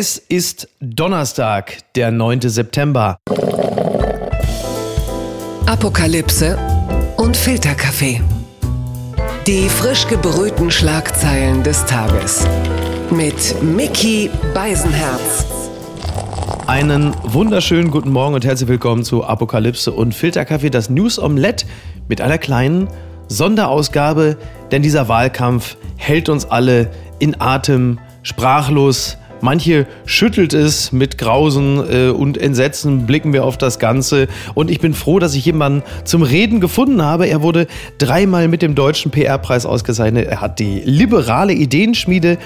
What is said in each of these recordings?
Es ist Donnerstag, der 9. September. Apokalypse und Filterkaffee. Die frisch gebrühten Schlagzeilen des Tages. Mit Mickey Beisenherz. Einen wunderschönen guten Morgen und herzlich willkommen zu Apokalypse und Filterkaffee, das News Omelette mit einer kleinen Sonderausgabe, denn dieser Wahlkampf hält uns alle in Atem, sprachlos, Manche schüttelt es mit Grausen äh, und Entsetzen, blicken wir auf das Ganze. Und ich bin froh, dass ich jemanden zum Reden gefunden habe. Er wurde dreimal mit dem Deutschen PR-Preis ausgezeichnet. Er hat die liberale Ideenschmiede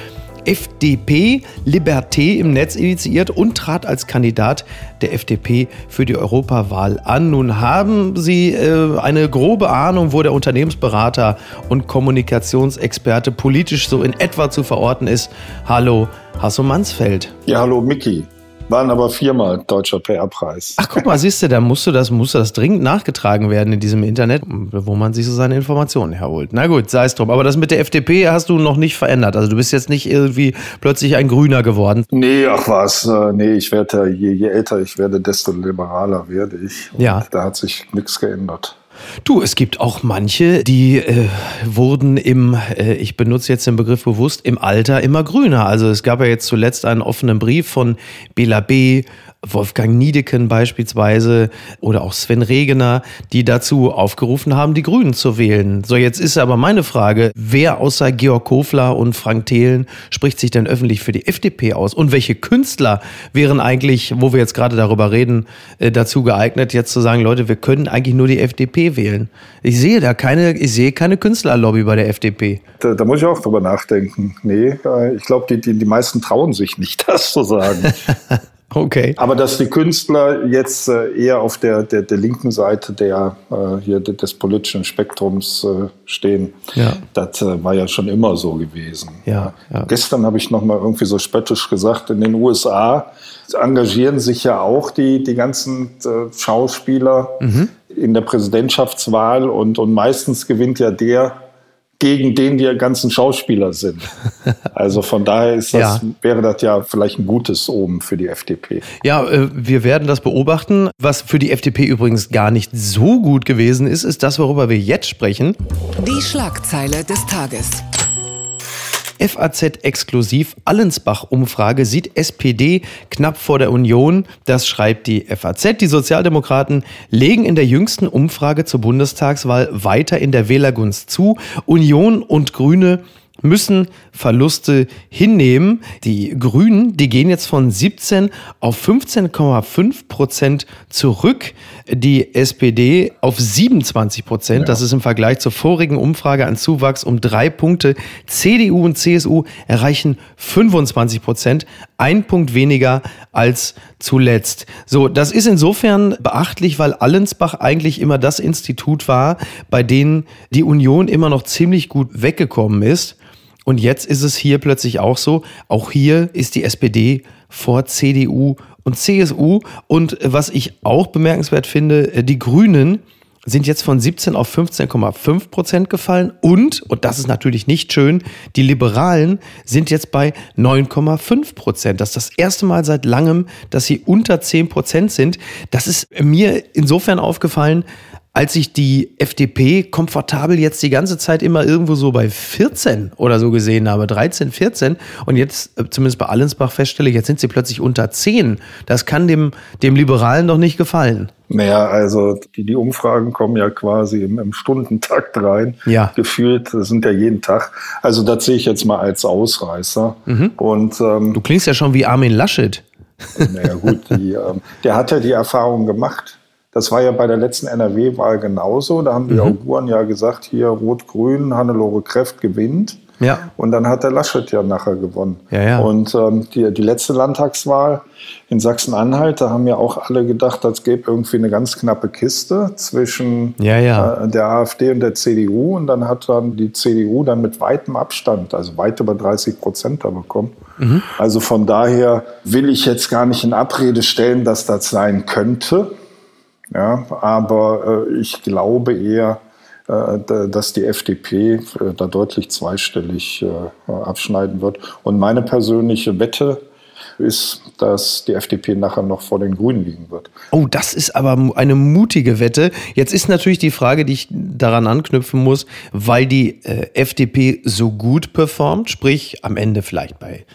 FDP Liberté im Netz initiiert und trat als Kandidat der FDP für die Europawahl an. Nun haben Sie äh, eine grobe Ahnung, wo der Unternehmensberater und Kommunikationsexperte politisch so in etwa zu verorten ist. Hallo, Hasso Mansfeld. Ja, hallo Mickey. Waren aber viermal deutscher PR-Preis. Ach, guck mal, siehst du, da musste das, musste das dringend nachgetragen werden in diesem Internet, wo man sich so seine Informationen herholt. Na gut, sei es drum. Aber das mit der FDP hast du noch nicht verändert. Also du bist jetzt nicht irgendwie plötzlich ein Grüner geworden. Nee, ach was. Äh, nee, ich werde, je, je älter ich werde, desto liberaler werde ich. Und ja. Da hat sich nichts geändert. Du, es gibt auch manche, die äh, wurden im, äh, ich benutze jetzt den Begriff bewusst, im Alter immer grüner. Also es gab ja jetzt zuletzt einen offenen Brief von Bela B., Wolfgang Niedeken beispielsweise oder auch Sven Regener, die dazu aufgerufen haben, die Grünen zu wählen. So, jetzt ist aber meine Frage, wer außer Georg Kofler und Frank Thelen spricht sich denn öffentlich für die FDP aus? Und welche Künstler wären eigentlich, wo wir jetzt gerade darüber reden, äh, dazu geeignet, jetzt zu sagen, Leute, wir können eigentlich nur die FDP wählen? Ich sehe da keine, ich sehe keine Künstlerlobby bei der FDP. Da, da muss ich auch drüber nachdenken. Nee, äh, ich glaube, die, die, die meisten trauen sich nicht, das zu sagen. Okay. Aber dass die Künstler jetzt äh, eher auf der, der, der linken Seite der, äh, hier des politischen Spektrums äh, stehen, Ja. das war ja schon immer so gewesen. Ja, ja. Gestern habe ich noch mal irgendwie so spöttisch gesagt, in den USA engagieren sich ja auch die, die ganzen Schauspieler in der Präsidentschaftswahl und, und meistens gewinnt ja der, gegen den die ganzen Schauspieler sind. Also von daher ist das, Ja. wäre das ja vielleicht ein gutes Omen für die FDP. Ja, äh, wir werden das beobachten. Was für die FDP übrigens gar nicht so gut gewesen ist, ist das, worüber wir jetzt sprechen. Die Schlagzeile des Tages. FAZ exklusiv Allensbach-Umfrage sieht SPD knapp vor der Union. Das schreibt die FAZ. Die Sozialdemokraten legen in der jüngsten Umfrage zur Bundestagswahl weiter in der Wählergunst zu. Union und Grüne müssen Verluste hinnehmen. Die Grünen, die gehen jetzt von 17 auf 15,5 Prozent zurück. Die SPD auf 27 Prozent. Das ist im Vergleich zur vorigen Umfrage ein Zuwachs um drei Punkte. CDU und CSU erreichen 25 Prozent. Ein Punkt weniger als zuletzt. So, das ist insofern beachtlich, weil Allensbach eigentlich immer das Institut war, bei dem die Union immer noch ziemlich gut weggekommen ist. Und jetzt ist es hier plötzlich auch so. Auch hier ist die SPD vor CDU und CSU. Und was ich auch bemerkenswert finde, die Grünen sind jetzt von 17 auf 15,5 Prozent gefallen. Und, und das ist natürlich nicht schön, die Liberalen sind jetzt bei 9,5 Prozent. Das ist das erste Mal seit langem, dass sie unter 10 Prozent sind. Das ist mir insofern aufgefallen, als ich die FDP komfortabel jetzt die ganze Zeit immer irgendwo so bei 14 oder so gesehen habe, 13, 14 und jetzt äh, zumindest bei Allensbach feststelle, jetzt sind sie plötzlich unter 10. Das kann dem, dem Liberalen doch nicht gefallen. Naja, also die, die Umfragen kommen ja quasi im, im Stundentakt rein. Ja. Gefühlt, das sind ja jeden Tag. Also das sehe ich jetzt mal als Ausreißer. Und ähm, Du klingst ja schon wie Armin Laschet. naja gut, die, ähm, der hat ja die Erfahrung gemacht. Das war ja bei der letzten NRW-Wahl genauso. Da haben die Auguren ja gesagt, hier Rot-Grün, Hannelore Kräft gewinnt. Ja. Und dann hat der Laschet ja nachher gewonnen. Ja, ja. Und ähm, die, die letzte Landtagswahl in Sachsen-Anhalt, da haben ja auch alle gedacht, das gäbe irgendwie eine ganz knappe Kiste zwischen Ja, ja. Äh, der AfD und der CDU. Und dann hat dann die CDU dann mit weitem Abstand, also weit über 30 Prozent da bekommen. Mhm. Also von daher will ich jetzt gar nicht in Abrede stellen, dass das sein könnte. Ja, aber äh, ich glaube eher, äh, da- dass die FDP äh, da deutlich zweistellig äh, abschneiden wird. Und meine persönliche Wette ist, dass die FDP nachher noch vor den Grünen liegen wird. Oh, das ist aber eine mutige Wette. Jetzt ist natürlich die Frage, die ich daran anknüpfen muss, weil die äh, FDP so gut performt, sprich am Ende vielleicht bei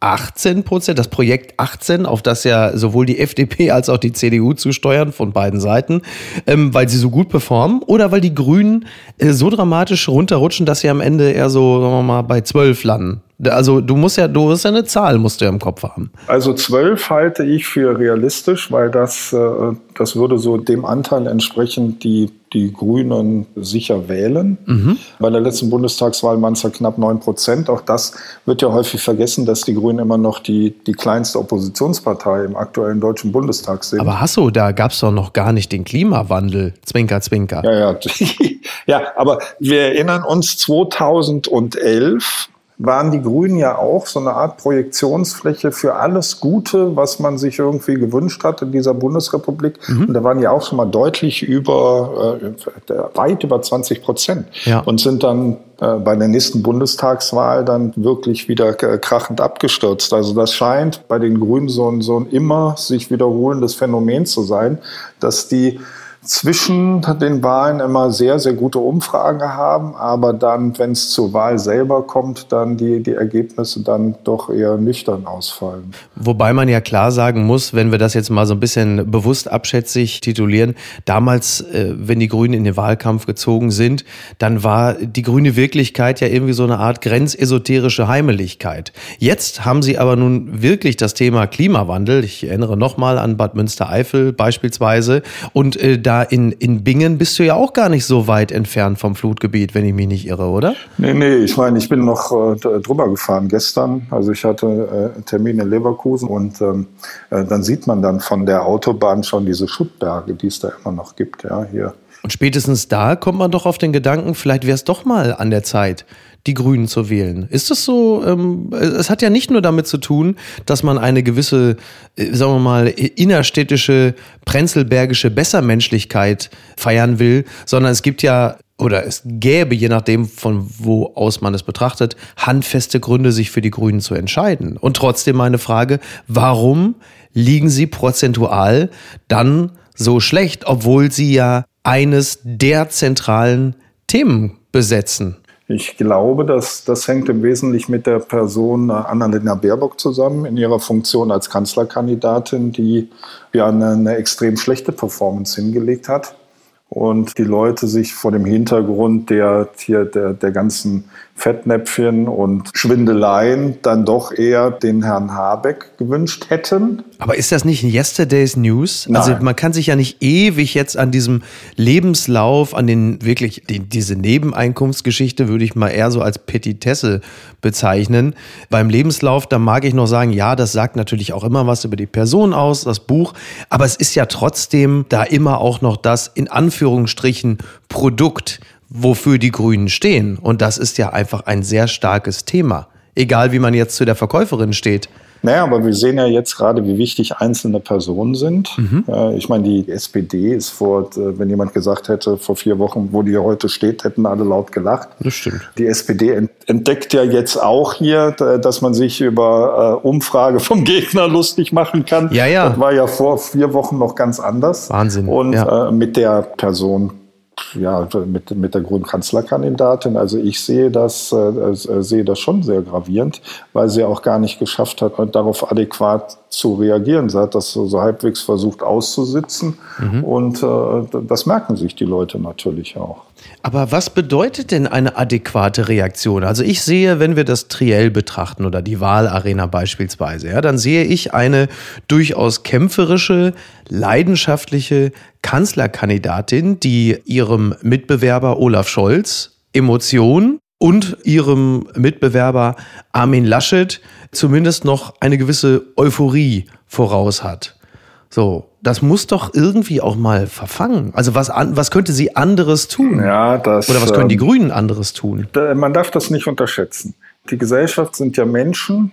18 Prozent, das Projekt 18, auf das ja sowohl die FDP als auch die CDU zusteuern von beiden Seiten, ähm, weil sie so gut performen oder weil die Grünen äh, so dramatisch runterrutschen, dass sie am Ende eher so, sagen wir mal, bei 12 landen. Also du musst ja, du hast ja eine Zahl, musst du ja im Kopf haben. Also zwölf halte ich für realistisch, weil das, äh, das würde so dem Anteil entsprechen, die die Grünen sicher wählen. Mhm. Bei der letzten Bundestagswahl waren es ja knapp neun Prozent. Auch das wird ja häufig vergessen, dass die Grünen immer noch die, die kleinste Oppositionspartei im aktuellen Deutschen Bundestag sind. Aber Hasso, da gab es doch noch gar nicht den Klimawandel. Zwinker, zwinker. Ja, ja. ja, aber wir erinnern uns 2011 waren die Grünen ja auch so eine Art Projektionsfläche für alles Gute, was man sich irgendwie gewünscht hat in dieser Bundesrepublik. Mhm. Und da waren ja auch schon mal deutlich über, äh, weit über 20 Prozent. Ja. Und sind dann äh, bei der nächsten Bundestagswahl dann wirklich wieder krachend abgestürzt. Also das scheint bei den Grünen so ein, so ein immer sich wiederholendes Phänomen zu sein, dass die zwischen den Wahlen immer sehr, sehr gute Umfragen haben, aber dann, wenn es zur Wahl selber kommt, dann die, die Ergebnisse dann doch eher nüchtern ausfallen. Wobei man ja klar sagen muss, wenn wir das jetzt mal so ein bisschen bewusst abschätzig titulieren, damals, äh, wenn die Grünen in den Wahlkampf gezogen sind, dann war die grüne Wirklichkeit ja irgendwie so eine Art grenzesoterische Heimeligkeit. Jetzt haben sie aber nun wirklich das Thema Klimawandel. Ich erinnere nochmal an Bad Münstereifel beispielsweise und äh, da in, in Bingen bist du ja auch gar nicht so weit entfernt vom Flutgebiet, wenn ich mich nicht irre, oder? Nee, nee, ich meine, ich bin noch äh, drüber gefahren gestern. Also ich hatte äh, Termin in Leverkusen und ähm, äh, dann sieht man dann von der Autobahn schon diese Schuttberge, die es da immer noch gibt, ja, hier. Und spätestens da kommt man doch auf den Gedanken, vielleicht wäre es doch mal an der Zeit, die Grünen zu wählen. Ist das so? Ähm, es hat ja nicht nur damit zu tun, dass man eine gewisse, äh, sagen wir mal, innerstädtische, prenzelbergische Bessermenschlichkeit feiern will, sondern es gibt ja oder es gäbe, je nachdem von wo aus man es betrachtet, handfeste Gründe, sich für die Grünen zu entscheiden. Und trotzdem meine Frage, warum liegen sie prozentual dann so schlecht, obwohl sie ja eines der zentralen Themen besetzen? Ich glaube, dass das hängt im Wesentlichen mit der Person äh, Annalena Baerbock zusammen in ihrer Funktion als Kanzlerkandidatin, die ja eine, eine extrem schlechte Performance hingelegt hat. Und die Leute sich vor dem Hintergrund der, der, der ganzen Fettnäpfchen und Schwindeleien dann doch eher den Herrn Habeck gewünscht hätten. Aber ist das nicht Yesterday's News? Also Nein. Also man kann sich ja nicht ewig jetzt an diesem Lebenslauf, an den wirklich, die, diese Nebeneinkunftsgeschichte würde ich mal eher so als Petitesse bezeichnen. Beim Lebenslauf, da mag ich noch sagen, ja, das sagt natürlich auch immer was über die Person aus, das Buch, aber es ist ja trotzdem da immer auch noch das in Anführungsstrichen Produkt, wofür die Grünen stehen. Und das ist ja einfach ein sehr starkes Thema. Egal wie man jetzt zu der Verkäuferin steht. Naja, aber wir sehen ja jetzt gerade, wie wichtig einzelne Personen sind. Mhm. Ich meine, die SPD ist vor, äh, wenn jemand gesagt hätte, vor vier Wochen, wo die heute steht, hätten alle laut gelacht. Das stimmt. Die SPD entdeckt ja jetzt auch hier, dass man sich über äh, Umfrage vom Gegner lustig machen kann. Ja, ja. Das war ja vor vier Wochen noch ganz anders. Wahnsinn. Und ja. Äh, mit der Person ja, mit, mit der Grundkanzlerkandidatin. Also ich sehe das, äh, äh, sehe das schon sehr gravierend, weil sie auch gar nicht geschafft hat, darauf adäquat zu reagieren. Sie hat das so, so halbwegs versucht auszusitzen mhm. und äh, das merken sich die Leute natürlich auch. Aber was bedeutet denn eine adäquate Reaktion? Also ich sehe, wenn wir das Triell betrachten oder die Wahlarena beispielsweise, ja, dann sehe ich eine durchaus kämpferische, leidenschaftliche Kanzlerkandidatin, die ihrem Mitbewerber Olaf Scholz Emotionen und ihrem Mitbewerber Armin Laschet zumindest noch eine gewisse Euphorie voraus hat. So, das muss doch irgendwie auch mal verfangen. Also was, was könnte sie anderes tun? Ja, das, Oder was können die ähm, Grünen anderes tun? Man darf das nicht unterschätzen. Die Gesellschaft sind ja Menschen,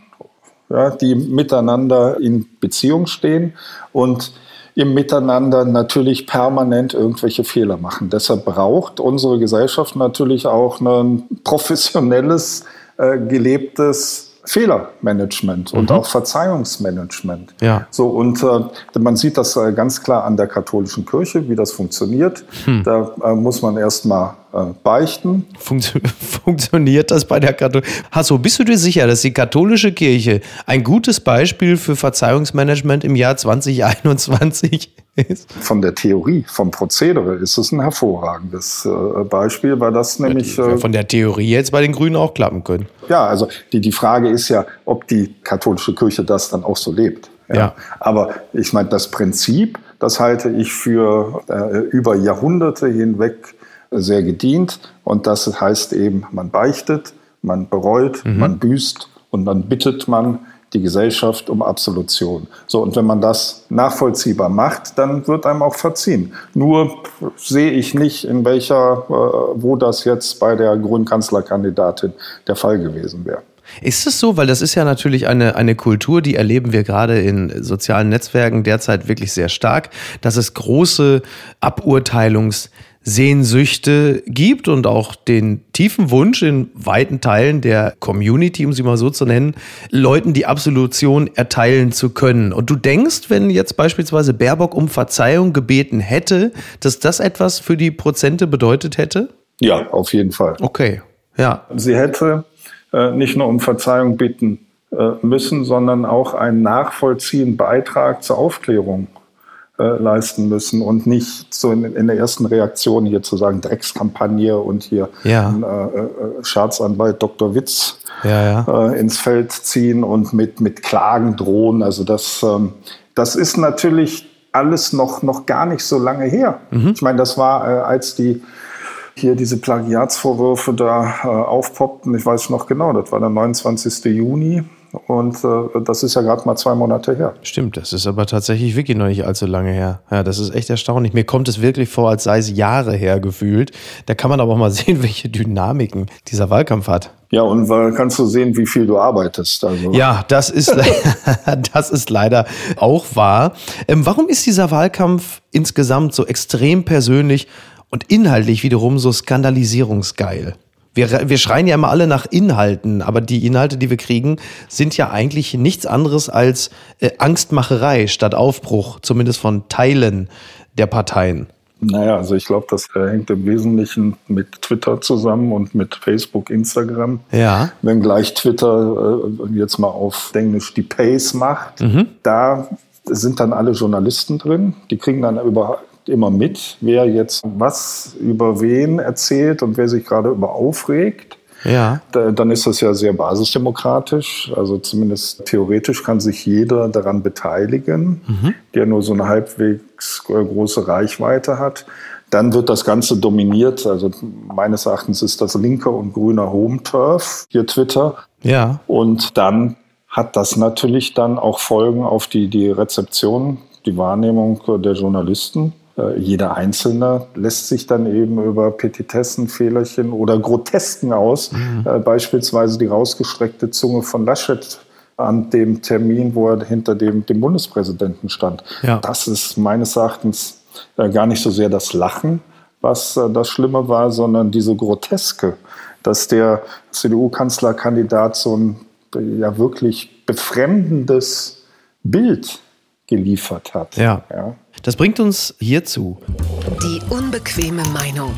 ja, die miteinander in Beziehung stehen und im Miteinander natürlich permanent irgendwelche Fehler machen. Deshalb braucht unsere Gesellschaft natürlich auch ein professionelles, äh, gelebtes Fehlermanagement und Mhm. auch Verzeihungsmanagement. Ja. So, und äh, man sieht das äh, ganz klar an der katholischen Kirche, wie das funktioniert. Hm. Da äh, muss man erstmal äh, beichten. Funktio funktioniert das bei der Katholischen? Hasso, bist du dir sicher, dass die katholische Kirche ein gutes Beispiel für Verzeihungsmanagement im Jahr 2021 ist? Von der Theorie, vom Prozedere ist es ein hervorragendes äh, Beispiel, weil das nämlich. Ja, Äh, Von der Theorie jetzt bei den Grünen auch klappen können. ja, also die, die Frage ist ja, ob die katholische Kirche das dann auch so lebt. Ja. Aber ich meine, das Prinzip, das halte ich für äh, über Jahrhunderte hinweg sehr gedient. Und das heißt eben, man beichtet, man bereut, man büßt und dann bittet man die Gesellschaft um Absolution. So, und wenn man das nachvollziehbar macht, dann wird einem auch verziehen. Nur sehe ich nicht, in welcher, äh, wo das jetzt bei der grünen Kanzlerkandidatin der Fall gewesen wäre. Ist es so? Weil das ist ja natürlich eine, eine Kultur, die erleben wir gerade in sozialen Netzwerken derzeit wirklich sehr stark, dass es große Aburteilungssehnsüchte gibt und auch den tiefen Wunsch in weiten Teilen der Community, um sie mal so zu nennen, Leuten die Absolution erteilen zu können. Und du denkst, wenn jetzt beispielsweise Baerbock um Verzeihung gebeten hätte, dass das etwas für die Prozente bedeutet hätte? Ja, auf jeden Fall. Okay, ja. Sie hätte äh, nicht nur um Verzeihung bitten äh, müssen, sondern auch einen nachvollziehenden Beitrag zur Aufklärung äh, leisten müssen und nicht so in, in, der ersten Reaktion hier zu sagen, Dreckskampagne und hier Ja. ein, äh, Staatsanwalt Dr. Witz Ja, ja. äh, ins Feld ziehen und mit, mit Klagen drohen. Also das, ähm, das ist natürlich alles noch, noch gar nicht so lange her. Ich meine, das war, äh, als die hier diese Plagiatsvorwürfe da äh, aufpoppten, ich weiß noch genau, das war der 29. Juni und äh, das ist ja gerade mal zwei Monate her. Stimmt, das ist aber tatsächlich wirklich noch nicht allzu lange her. Ja, das ist echt erstaunlich. Mir kommt es wirklich vor, als sei es Jahre her gefühlt. Da kann man aber auch mal sehen, welche Dynamiken dieser Wahlkampf hat. Ja, und weil kannst du sehen, wie viel du arbeitest. Also. Ja, das ist, das ist leider auch wahr. Ähm, warum ist dieser Wahlkampf insgesamt so extrem persönlich und inhaltlich wiederum so skandalisierungsgeil? Wir, wir schreien ja immer alle nach Inhalten, aber die Inhalte, die wir kriegen, sind ja eigentlich nichts anderes als äh, Angstmacherei statt Aufbruch, zumindest von Teilen der Parteien. Naja, also ich glaube, das äh, hängt im Wesentlichen mit Twitter zusammen und mit Facebook, Instagram. Ja. Wenngleich Twitter äh, jetzt mal auf Englisch die Pace macht. Da sind dann alle Journalisten drin. Die kriegen dann über, immer mit, wer jetzt was über wen erzählt und wer sich gerade über aufregt. Ja. Da- Dann ist das ja sehr basisdemokratisch. Also zumindest theoretisch kann sich jeder daran beteiligen, der nur so eine halbwegs große Reichweite hat. Dann wird das Ganze dominiert. Also meines Erachtens ist das linker und grüner Home-Turf, hier Twitter. Ja. Und dann hat das natürlich dann auch Folgen auf die, die Rezeption, die Wahrnehmung der Journalisten. Äh, Jeder Einzelne lässt sich dann eben über Petitessen, Fehlerchen oder Grotesken aus. Äh, beispielsweise die rausgestreckte Zunge von Laschet an dem Termin, wo er hinter dem, dem Bundespräsidenten stand. Ja. Das ist meines Erachtens äh, gar nicht so sehr das Lachen, was das Schlimme war, sondern diese Groteske, dass der CDU-Kanzlerkandidat so ein ja wirklich befremdendes Bild geliefert hat. Ja. ja. Das bringt uns hierzu. Die unbequeme Meinung.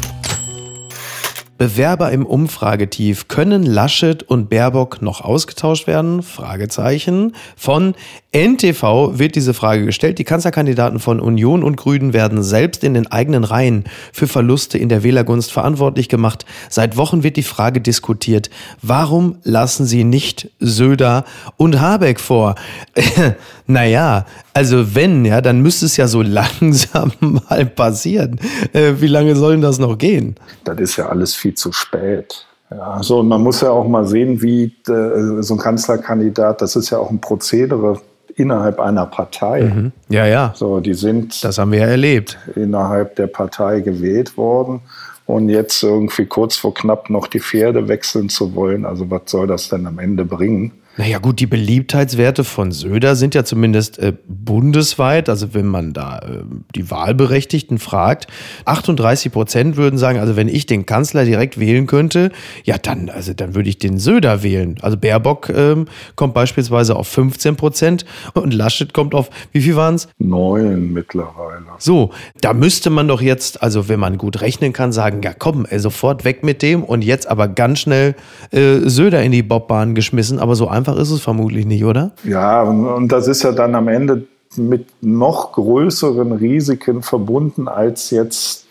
Bewerber im Umfragetief. Können Laschet und Baerbock noch ausgetauscht werden? Fragezeichen. Von NTV wird diese Frage gestellt. Die Kanzlerkandidaten von Union und Grünen werden selbst in den eigenen Reihen für Verluste in der Wählergunst verantwortlich gemacht. Seit Wochen wird die Frage diskutiert. Warum lassen sie nicht Söder und Habeck vor? naja, also wenn, ja, dann müsste es ja so langsam mal passieren. Äh, wie lange soll denn das noch gehen? Das ist ja alles viel zu spät. Ja, so, und man muss ja auch mal sehen, wie äh, so ein Kanzlerkandidat, das ist ja auch ein Prozedere innerhalb einer Partei. Ja, ja. So, die sind Das haben wir ja erlebt. innerhalb der Partei gewählt worden. Und jetzt irgendwie kurz vor knapp noch die Pferde wechseln zu wollen, also was soll das denn am Ende bringen? Naja gut, die Beliebtheitswerte von Söder sind ja zumindest äh, bundesweit, also wenn man da äh, die Wahlberechtigten fragt, 38 Prozent würden sagen, also wenn ich den Kanzler direkt wählen könnte, ja dann, also dann würde ich den Söder wählen. Also Baerbock ähm, kommt beispielsweise auf 15 Prozent und Laschet kommt auf, wie viel waren es? Neun mittlerweile. So, da müsste man doch jetzt, also wenn man gut rechnen kann, sagen, ja komm, ey, sofort weg mit dem und jetzt aber ganz schnell äh, Söder in die Bobbahn geschmissen, aber so einfach ist es vermutlich nicht, oder? Ja, und, und das ist ja dann am Ende mit noch größeren Risiken verbunden, als jetzt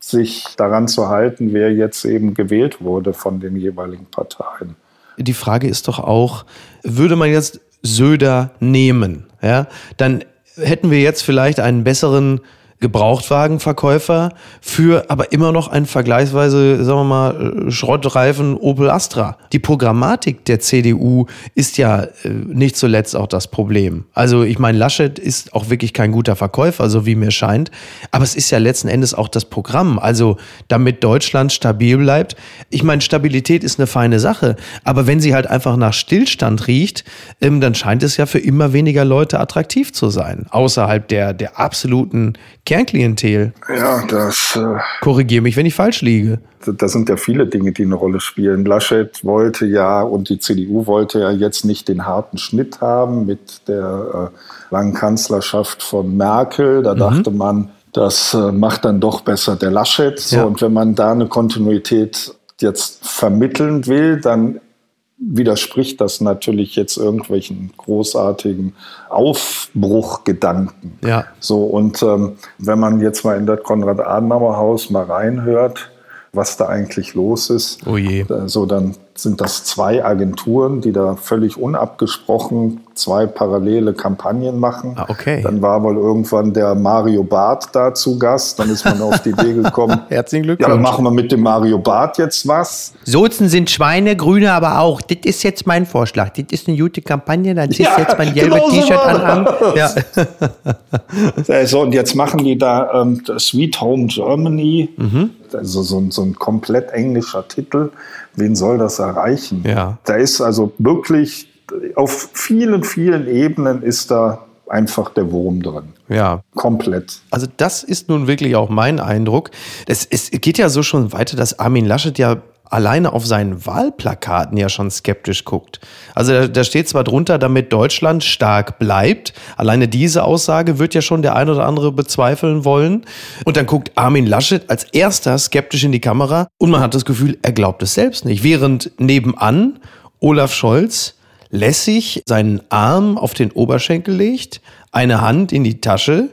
sich daran zu halten, wer jetzt eben gewählt wurde von den jeweiligen Parteien. Die Frage ist doch auch, würde man jetzt Söder nehmen, ja, dann hätten wir jetzt vielleicht einen besseren Gebrauchtwagenverkäufer für aber immer noch einen vergleichsweise, sagen wir mal, Schrottreifen Opel Astra. Die Programmatik der CDU ist ja äh, nicht zuletzt auch das Problem. Also ich meine, Laschet ist auch wirklich kein guter Verkäufer, so wie mir scheint. Aber es ist ja letzten Endes auch das Programm. Also damit Deutschland stabil bleibt. Ich meine, Stabilität ist eine feine Sache. Aber wenn sie halt einfach nach Stillstand riecht, ähm, dann scheint es ja für immer weniger Leute attraktiv zu sein. Außerhalb der, der absoluten Kernklientel. Ja, das. Äh, Korrigiere mich, wenn ich falsch liege. Da sind ja viele Dinge, die eine Rolle spielen. Laschet wollte ja und die CDU wollte ja jetzt nicht den harten Schnitt haben mit der äh, langen Kanzlerschaft von Merkel. Da mhm. dachte man, das äh, macht dann doch besser der Laschet. So, ja. Und wenn man da eine Kontinuität jetzt vermitteln will, dann widerspricht das natürlich jetzt irgendwelchen großartigen Aufbruchgedanken. Ja. So, und ähm, wenn man jetzt mal in das Konrad-Adenauer-Haus mal reinhört, was da eigentlich los ist, oh je. so dann sind das zwei Agenturen, die da völlig unabgesprochen zwei parallele Kampagnen machen. Ah, okay. Dann war wohl irgendwann der Mario Barth da zu Gast. Dann ist man auf die Idee gekommen. Herzlichen Glückwunsch. Ja, dann machen wir mit dem Mario Barth jetzt was. Sozen sind Schweine, Grüne aber auch. Das ist jetzt mein Vorschlag. Das ist eine gute Kampagne. Dann ziehst ja, jetzt mein gelbes genau T-Shirt an. Ja. so, und jetzt machen die da ähm, Sweet Home Germany. Mhm. Also so, so ein komplett englischer Titel. Wen soll das erreichen? Ja. Da ist also wirklich auf vielen, vielen Ebenen ist da einfach der Wurm drin. Ja. Komplett. Also das ist nun wirklich auch mein Eindruck. Es, es geht ja so schon weiter, dass Armin Laschet ja alleine auf seinen Wahlplakaten ja schon skeptisch guckt. Also da, da, steht zwar drunter, damit Deutschland stark bleibt. Alleine diese Aussage wird ja schon der ein oder andere bezweifeln wollen. Und dann guckt Armin Laschet als erster skeptisch in die Kamera und man hat das Gefühl, er glaubt es selbst nicht. Während nebenan Olaf Scholz lässig seinen Arm auf den Oberschenkel legt, eine Hand in die Tasche.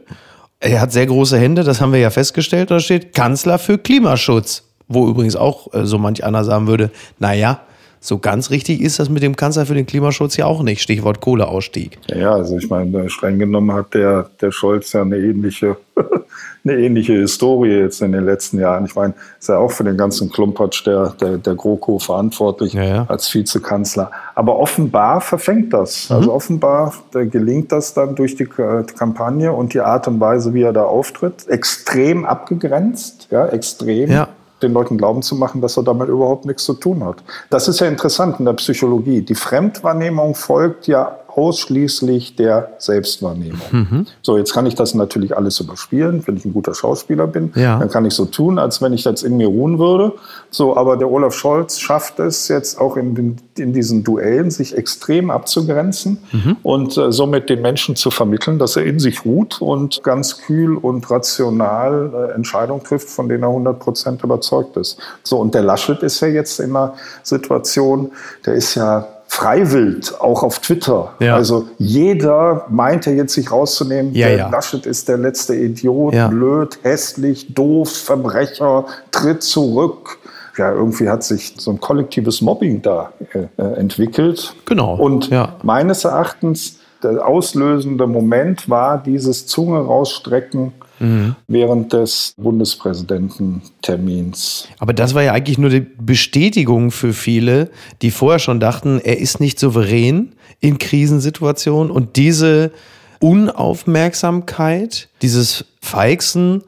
Er hat sehr große Hände, das haben wir ja festgestellt. Da steht Kanzler für Klimaschutz. Wo übrigens auch äh, so manch einer sagen würde, naja, so ganz richtig ist das mit dem Kanzler für den Klimaschutz ja auch nicht. Stichwort Kohleausstieg. Ja, also ich meine, streng genommen hat der, der Scholz ja eine ähnliche eine ähnliche Historie jetzt in den letzten Jahren. Ich meine, ist ja auch für den ganzen Klumpatsch der, der, der GroKo verantwortlich ja, ja. als Vizekanzler. Aber offenbar verfängt das. Mhm. Also offenbar gelingt das dann durch die Kampagne und die Art und Weise, wie er da auftritt, extrem abgegrenzt, ja, extrem. Ja den Leuten glauben zu machen, dass er damit überhaupt nichts zu tun hat. Das ist ja interessant in der Psychologie. Die Fremdwahrnehmung folgt ja ausschließlich der Selbstwahrnehmung. Mhm. So, jetzt kann ich das natürlich alles überspielen, wenn ich ein guter Schauspieler bin. Ja. Dann kann ich so tun, als wenn ich jetzt in mir ruhen würde. So, aber der Olaf Scholz schafft es jetzt auch in, den, in diesen Duellen, sich extrem abzugrenzen mhm. und äh, somit den Menschen zu vermitteln, dass er in sich ruht und ganz kühl und rational äh, Entscheidungen trifft, von denen er 100 Prozent überzeugt ist. So, und der Laschet ist ja jetzt in einer Situation, der ist ja freiwillig, auch auf Twitter. Ja. Also jeder meinte jetzt sich rauszunehmen, ja, der ja. Laschet ist der letzte Idiot, Ja. blöd, hässlich, doof, Verbrecher, tritt zurück. Ja, irgendwie hat sich so ein kollektives Mobbing da äh, äh, entwickelt. Genau. Und Ja. meines Erachtens der auslösende Moment war dieses Zunge rausstrecken Mhm. während des Bundespräsidententermins. Aber das war ja eigentlich nur die Bestätigung für viele, die vorher schon dachten, er ist nicht souverän in Krisensituationen und diese Unaufmerksamkeit, dieses Feixen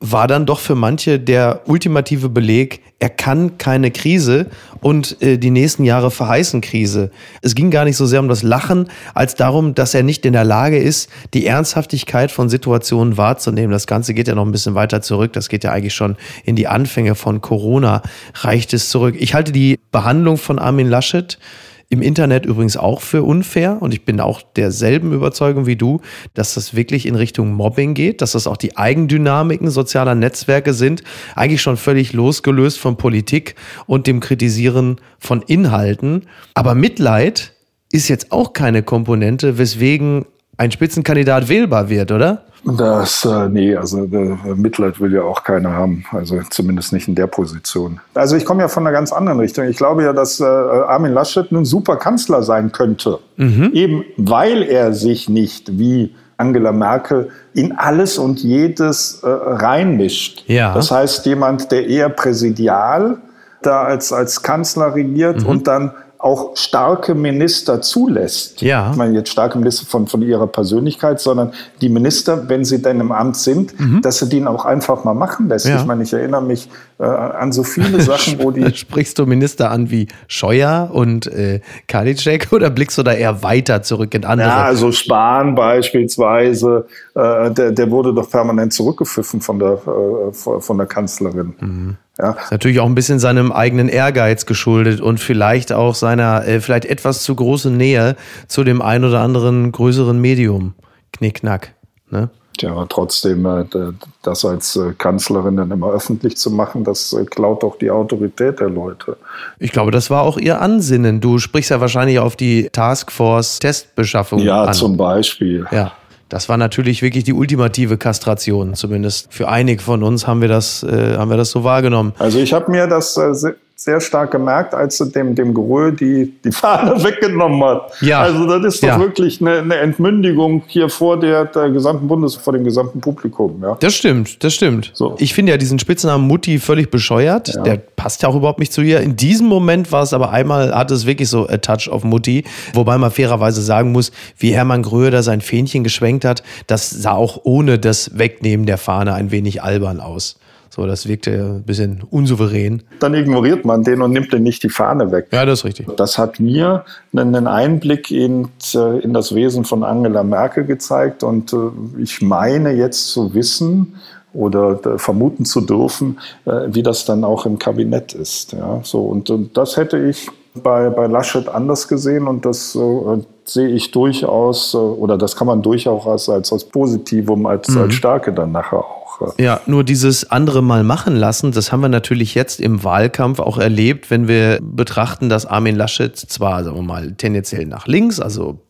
war dann doch für manche der ultimative Beleg, er kann keine Krise und äh, die nächsten Jahre verheißen Krise. Es ging gar nicht so sehr um das Lachen, als darum, dass er nicht in der Lage ist, die Ernsthaftigkeit von Situationen wahrzunehmen. Das Ganze geht ja noch ein bisschen weiter zurück. Das geht ja eigentlich schon in die Anfänge von Corona, reicht es zurück. Ich halte die Behandlung von Armin Laschet im Internet übrigens auch für unfair und ich bin auch derselben Überzeugung wie du, dass das wirklich in Richtung Mobbing geht, dass das auch die Eigendynamiken sozialer Netzwerke sind, eigentlich schon völlig losgelöst von Politik und dem Kritisieren von Inhalten. Aber Mitleid ist jetzt auch keine Komponente, weswegen ein Spitzenkandidat wählbar wird, oder? Das, äh, nee, also äh, Mitleid will ja auch keiner haben, also zumindest nicht in der Position. Also ich komme ja von einer ganz anderen Richtung. Ich glaube ja, dass äh, Armin Laschet ein super Kanzler sein könnte, mhm. eben weil er sich nicht wie Angela Merkel in alles und jedes äh, reinmischt. Ja. Das heißt, jemand, der eher präsidial da als, als Kanzler regiert mhm. und dann auch starke Minister zulässt. Ja. Ich meine jetzt starke Minister von, von ihrer Persönlichkeit, sondern die Minister, wenn sie denn im Amt sind, mhm. dass sie den auch einfach mal machen lässt. Ja. Ich meine, ich erinnere mich äh, an so viele Sachen, wo die. Sprichst du Minister an wie Scheuer und äh, Karliczek oder blickst du da eher weiter zurück in andere? Ja, also Spahn beispielsweise, äh, der, der wurde doch permanent zurückgepfiffen von der, äh, von der Kanzlerin. Mhm. Ja. Ist natürlich auch ein bisschen seinem eigenen Ehrgeiz geschuldet und vielleicht auch seiner äh, vielleicht etwas zu großen Nähe zu dem ein oder anderen größeren Medium. Knickknack. Ne? Ja, aber trotzdem, äh, das als äh, Kanzlerin dann immer öffentlich zu machen, das äh, klaut doch die Autorität der Leute. Ich glaube, das war auch ihr Ansinnen. Du sprichst ja wahrscheinlich auf die Taskforce-Testbeschaffung ja, an. Ja, zum Beispiel. Ja. Das war natürlich wirklich die ultimative Kastration. Zumindest für einige von uns haben wir das, äh, haben wir das so wahrgenommen. Also ich habe mir das äh, sehr stark gemerkt, als sie dem, dem Grö die, die Fahne weggenommen hat. Ja. Also das ist doch ja. wirklich eine, eine, Entmündigung hier vor der, der gesamten Bundes, vor dem gesamten Publikum. Ja. Das stimmt, das stimmt. So. Ich finde ja diesen Spitznamen Mutti völlig bescheuert. Ja. Der passt ja auch überhaupt nicht zu ihr. In diesem Moment war es aber einmal, hatte es wirklich so a Touch of Mutti. Wobei man fairerweise sagen muss, wie Hermann Gröhe da sein Fähnchen geschwenkt hat, das sah auch ohne das Wegnehmen der Fahne ein wenig albern aus. So, das wirkte ein bisschen unsouverän. Dann ignoriert man den und nimmt den nicht die Fahne weg. Ja, das ist richtig. Das hat mir einen Einblick in, äh, in das Wesen von Angela Merkel gezeigt und äh, ich meine jetzt zu wissen, oder äh, vermuten zu dürfen, wie das dann auch im Kabinett ist. Ja, so und, und das hätte ich bei, bei Laschet anders gesehen und das äh, sehe ich durchaus oder das kann man durchaus als, als Positivum, als, mhm. als Stärke dann nachher auch ja, nur dieses andere mal machen lassen, das haben wir natürlich jetzt im Wahlkampf auch erlebt, wenn wir betrachten, dass Armin Laschet zwar, sagen wir mal, tendenziell nach links, also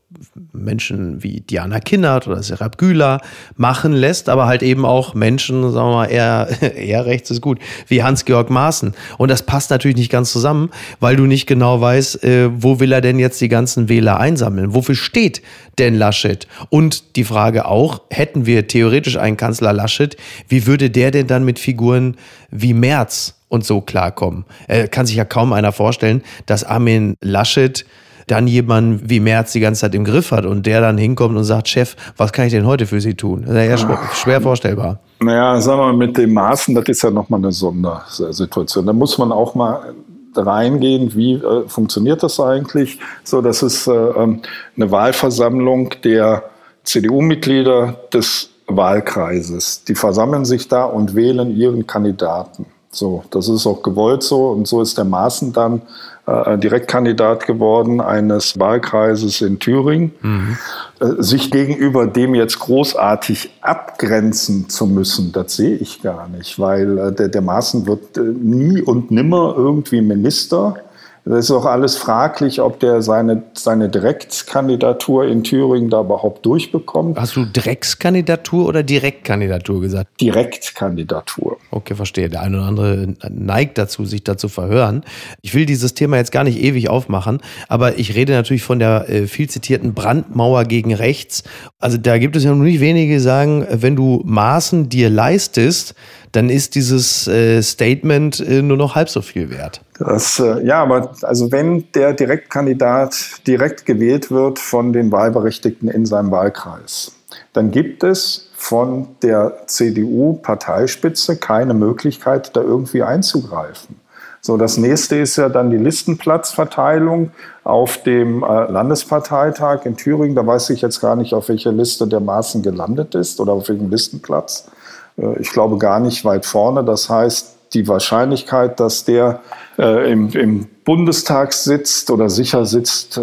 Menschen wie Diana Kinnert oder Serap Güler machen lässt, aber halt eben auch Menschen, sagen wir mal, eher, eher rechts ist gut, wie Hans-Georg Maaßen. Und das passt natürlich nicht ganz zusammen, weil du nicht genau weißt, äh, wo will er denn jetzt die ganzen Wähler einsammeln? Wofür steht denn Laschet? Und die Frage auch, hätten wir theoretisch einen Kanzler Laschet, wie würde der denn dann mit Figuren wie Merz und so klarkommen? Äh, kann sich ja kaum einer vorstellen, dass Armin Laschet dann jemanden wie Merz die ganze Zeit im Griff hat und der dann hinkommt und sagt, Chef, was kann ich denn heute für Sie tun? Das ist ja schwer, schwer vorstellbar. Naja, sagen wir mal, mit den Maßen, das ist ja nochmal eine Sondersituation. Da muss man auch mal reingehen, wie äh, funktioniert das eigentlich? So, das ist äh, ähm, eine Wahlversammlung der CDU-Mitglieder des Wahlkreises. Die versammeln sich da und wählen ihren Kandidaten. So, das ist auch gewollt so und so ist der Maßen dann äh, Direktkandidat geworden eines Wahlkreises in Thüringen. Mhm. Äh, sich gegenüber dem jetzt großartig abgrenzen zu müssen, das sehe ich gar nicht, weil äh, der, der Maaßen wird nie und nimmer irgendwie Minister. Das ist auch alles fraglich, ob der seine, seine Direktkandidatur in Thüringen da überhaupt durchbekommt. Hast du Dreckskandidatur oder Direktkandidatur gesagt? Direktkandidatur. Okay, verstehe. Der eine oder andere neigt dazu, sich dazu verhören. Ich will dieses Thema jetzt gar nicht ewig aufmachen, aber ich rede natürlich von der äh, viel zitierten Brandmauer gegen rechts. Also da gibt es ja noch nicht wenige, die sagen, wenn du Maßen dir leistest, dann ist dieses äh, Statement äh, nur noch halb so viel wert. Das, äh, ja, aber also wenn der Direktkandidat direkt gewählt wird von den Wahlberechtigten in seinem Wahlkreis, dann gibt es von der CDU-Parteispitze keine Möglichkeit, da irgendwie einzugreifen. So, das nächste ist ja dann die Listenplatzverteilung auf dem Landesparteitag in Thüringen. Da weiß ich jetzt gar nicht, auf welcher Liste der Maßen gelandet ist oder auf welchem Listenplatz. Äh, ich glaube gar nicht weit vorne. Das heißt, die Wahrscheinlichkeit, dass der äh, im, im Bundestag sitzt oder sicher sitzt,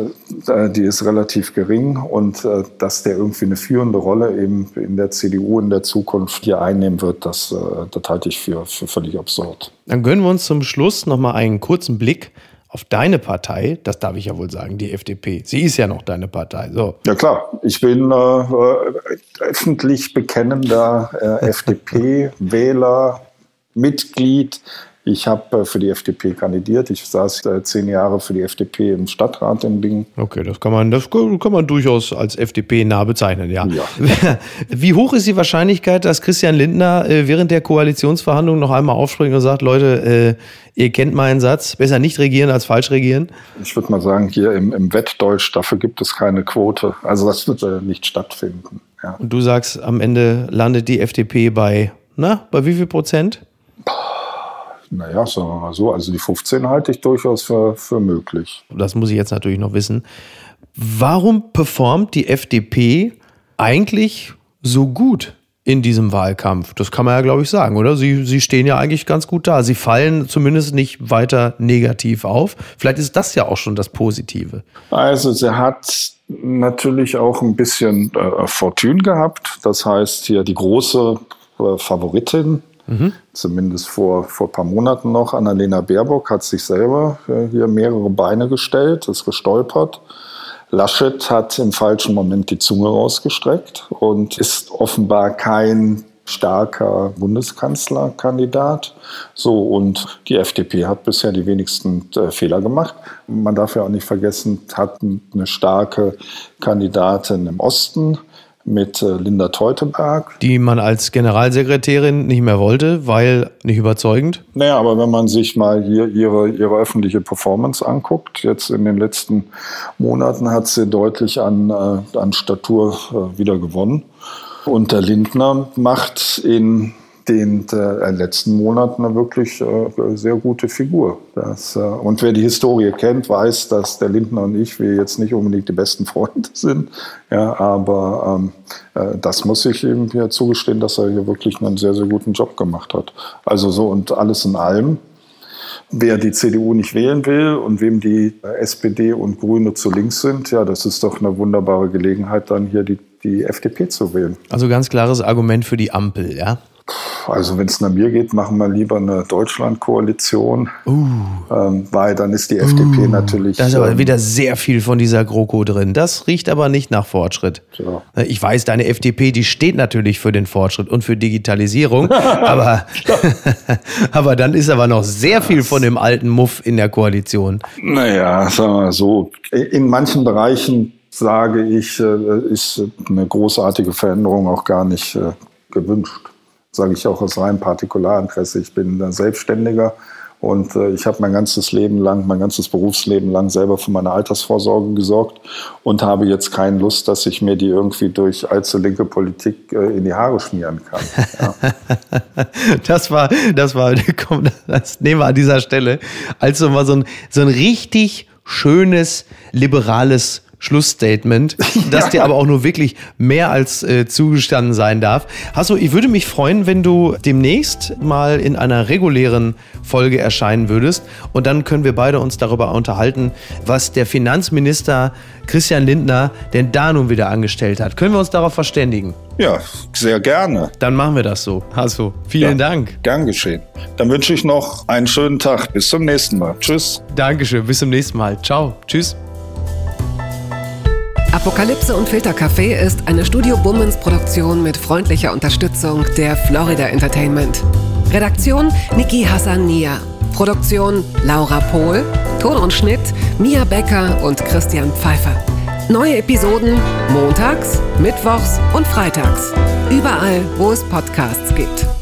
äh, die ist relativ gering und äh, dass der irgendwie eine führende Rolle eben in der CDU in der Zukunft hier einnehmen wird, das, äh, das halte ich für, für völlig absurd. Dann gönnen wir uns zum Schluss noch mal einen kurzen Blick auf deine Partei, das darf ich ja wohl sagen, die FDP. Sie ist ja noch deine Partei. So. Ja klar, ich bin äh, öffentlich bekennender äh, FDP-Wähler, Mitglied. Ich habe äh, für die FDP kandidiert. Ich saß äh, zehn Jahre für die FDP im Stadtrat in Bingen. Okay, das kann man, das kann man durchaus als FDP nah bezeichnen, ja. Ja. Wie hoch ist die Wahrscheinlichkeit, dass Christian Lindner äh, während der Koalitionsverhandlungen noch einmal aufspringt und sagt, Leute, ihr kennt meinen Satz, besser nicht regieren als falsch regieren? Ich würde mal sagen, hier im, im Wettdeutsch, dafür gibt es keine Quote. Also das wird nicht stattfinden. Ja. Und du sagst, am Ende landet die FDP bei, na, bei wie viel Prozent? Naja, sagen wir mal so, also die 15 halte ich durchaus für, für möglich. Das muss ich jetzt natürlich noch wissen. Warum performt die FDP eigentlich so gut in diesem Wahlkampf? Das kann man ja, glaube ich, sagen, oder? Sie, sie stehen ja eigentlich ganz gut da. Sie fallen zumindest nicht weiter negativ auf. Vielleicht ist das ja auch schon das Positive. Also sie hat natürlich auch ein bisschen äh, Fortune gehabt. Das heißt hier die große äh, Favoritin Mhm. Zumindest vor, vor ein paar Monaten noch. Annalena Baerbock hat sich selber äh, hier mehrere Beine gestellt, ist gestolpert. Laschet hat im falschen Moment die Zunge rausgestreckt und ist offenbar kein starker Bundeskanzlerkandidat. So, und die FDP hat bisher die wenigsten äh, Fehler gemacht. Man darf ja auch nicht vergessen, hat eine starke Kandidatin im Osten mit äh, Linda Teuteberg. Die man als Generalsekretärin nicht mehr wollte, weil nicht überzeugend? Naja, aber wenn man sich mal hier ihre, ihre öffentliche Performance anguckt, jetzt in den letzten Monaten hat sie deutlich an, äh, an Statur äh, wieder gewonnen. Und der Lindner macht in den äh, letzten Monaten eine wirklich äh, sehr gute Figur. Das, äh, und wer die Historie kennt, weiß, dass der Lindner und ich, wir jetzt nicht unbedingt die besten Freunde sind. Ja, aber ähm, äh, das muss ich ihm hier zugestehen, dass er hier wirklich einen sehr, sehr guten Job gemacht hat. Also so und alles in allem. Wer die CDU nicht wählen will und wem die äh, SPD und Grüne zu links sind, ja, das ist doch eine wunderbare Gelegenheit, dann hier die, die FDP zu wählen. Also ganz klares Argument für die Ampel, ja? Also wenn es nach mir geht, machen wir lieber eine Deutschlandkoalition, uh. ähm, weil dann ist die FDP uh. natürlich. Da ist aber ähm, wieder sehr viel von dieser GroKo drin. Das riecht aber nicht nach Fortschritt. Ja. Äh, ich weiß, deine FDP, die steht natürlich für den Fortschritt und für Digitalisierung, aber, aber dann ist aber noch sehr viel von dem alten Muff in der Koalition. Naja, sagen wir mal so, in manchen Bereichen sage ich, äh, ist eine großartige Veränderung auch gar nicht äh, gewünscht sage ich auch aus reinem Partikularinteresse. Ich bin Selbstständiger und äh, ich habe mein ganzes Leben lang, mein ganzes Berufsleben lang selber für meine Altersvorsorge gesorgt und habe jetzt keine Lust, dass ich mir die irgendwie durch allzu linke Politik äh, in die Haare schmieren kann. Ja. das war, das war, komm, das nehmen wir an dieser Stelle also mal so ein, so ein richtig schönes, liberales Schlussstatement, das ja. dir aber auch nur wirklich mehr als äh, zugestanden sein darf. Hasso, ich würde mich freuen, wenn du demnächst mal in einer regulären Folge erscheinen würdest und dann können wir beide uns darüber unterhalten, was der Finanzminister Christian Lindner denn da nun wieder angestellt hat. Können wir uns darauf verständigen? Ja, sehr gerne. Dann machen wir das so. Hasso, vielen ja, Dank. Gern geschehen. Dann wünsche ich noch einen schönen Tag. Bis zum nächsten Mal. Tschüss. Dankeschön. Bis zum nächsten Mal. Ciao. Tschüss. Apokalypse und Filtercafé ist eine Studio Bummens Produktion mit freundlicher Unterstützung der Florida Entertainment. Redaktion Niki Hassania. Produktion Laura Pohl. Ton und Schnitt Mia Becker und Christian Pfeiffer. Neue Episoden montags, mittwochs und freitags. Überall, wo es Podcasts gibt.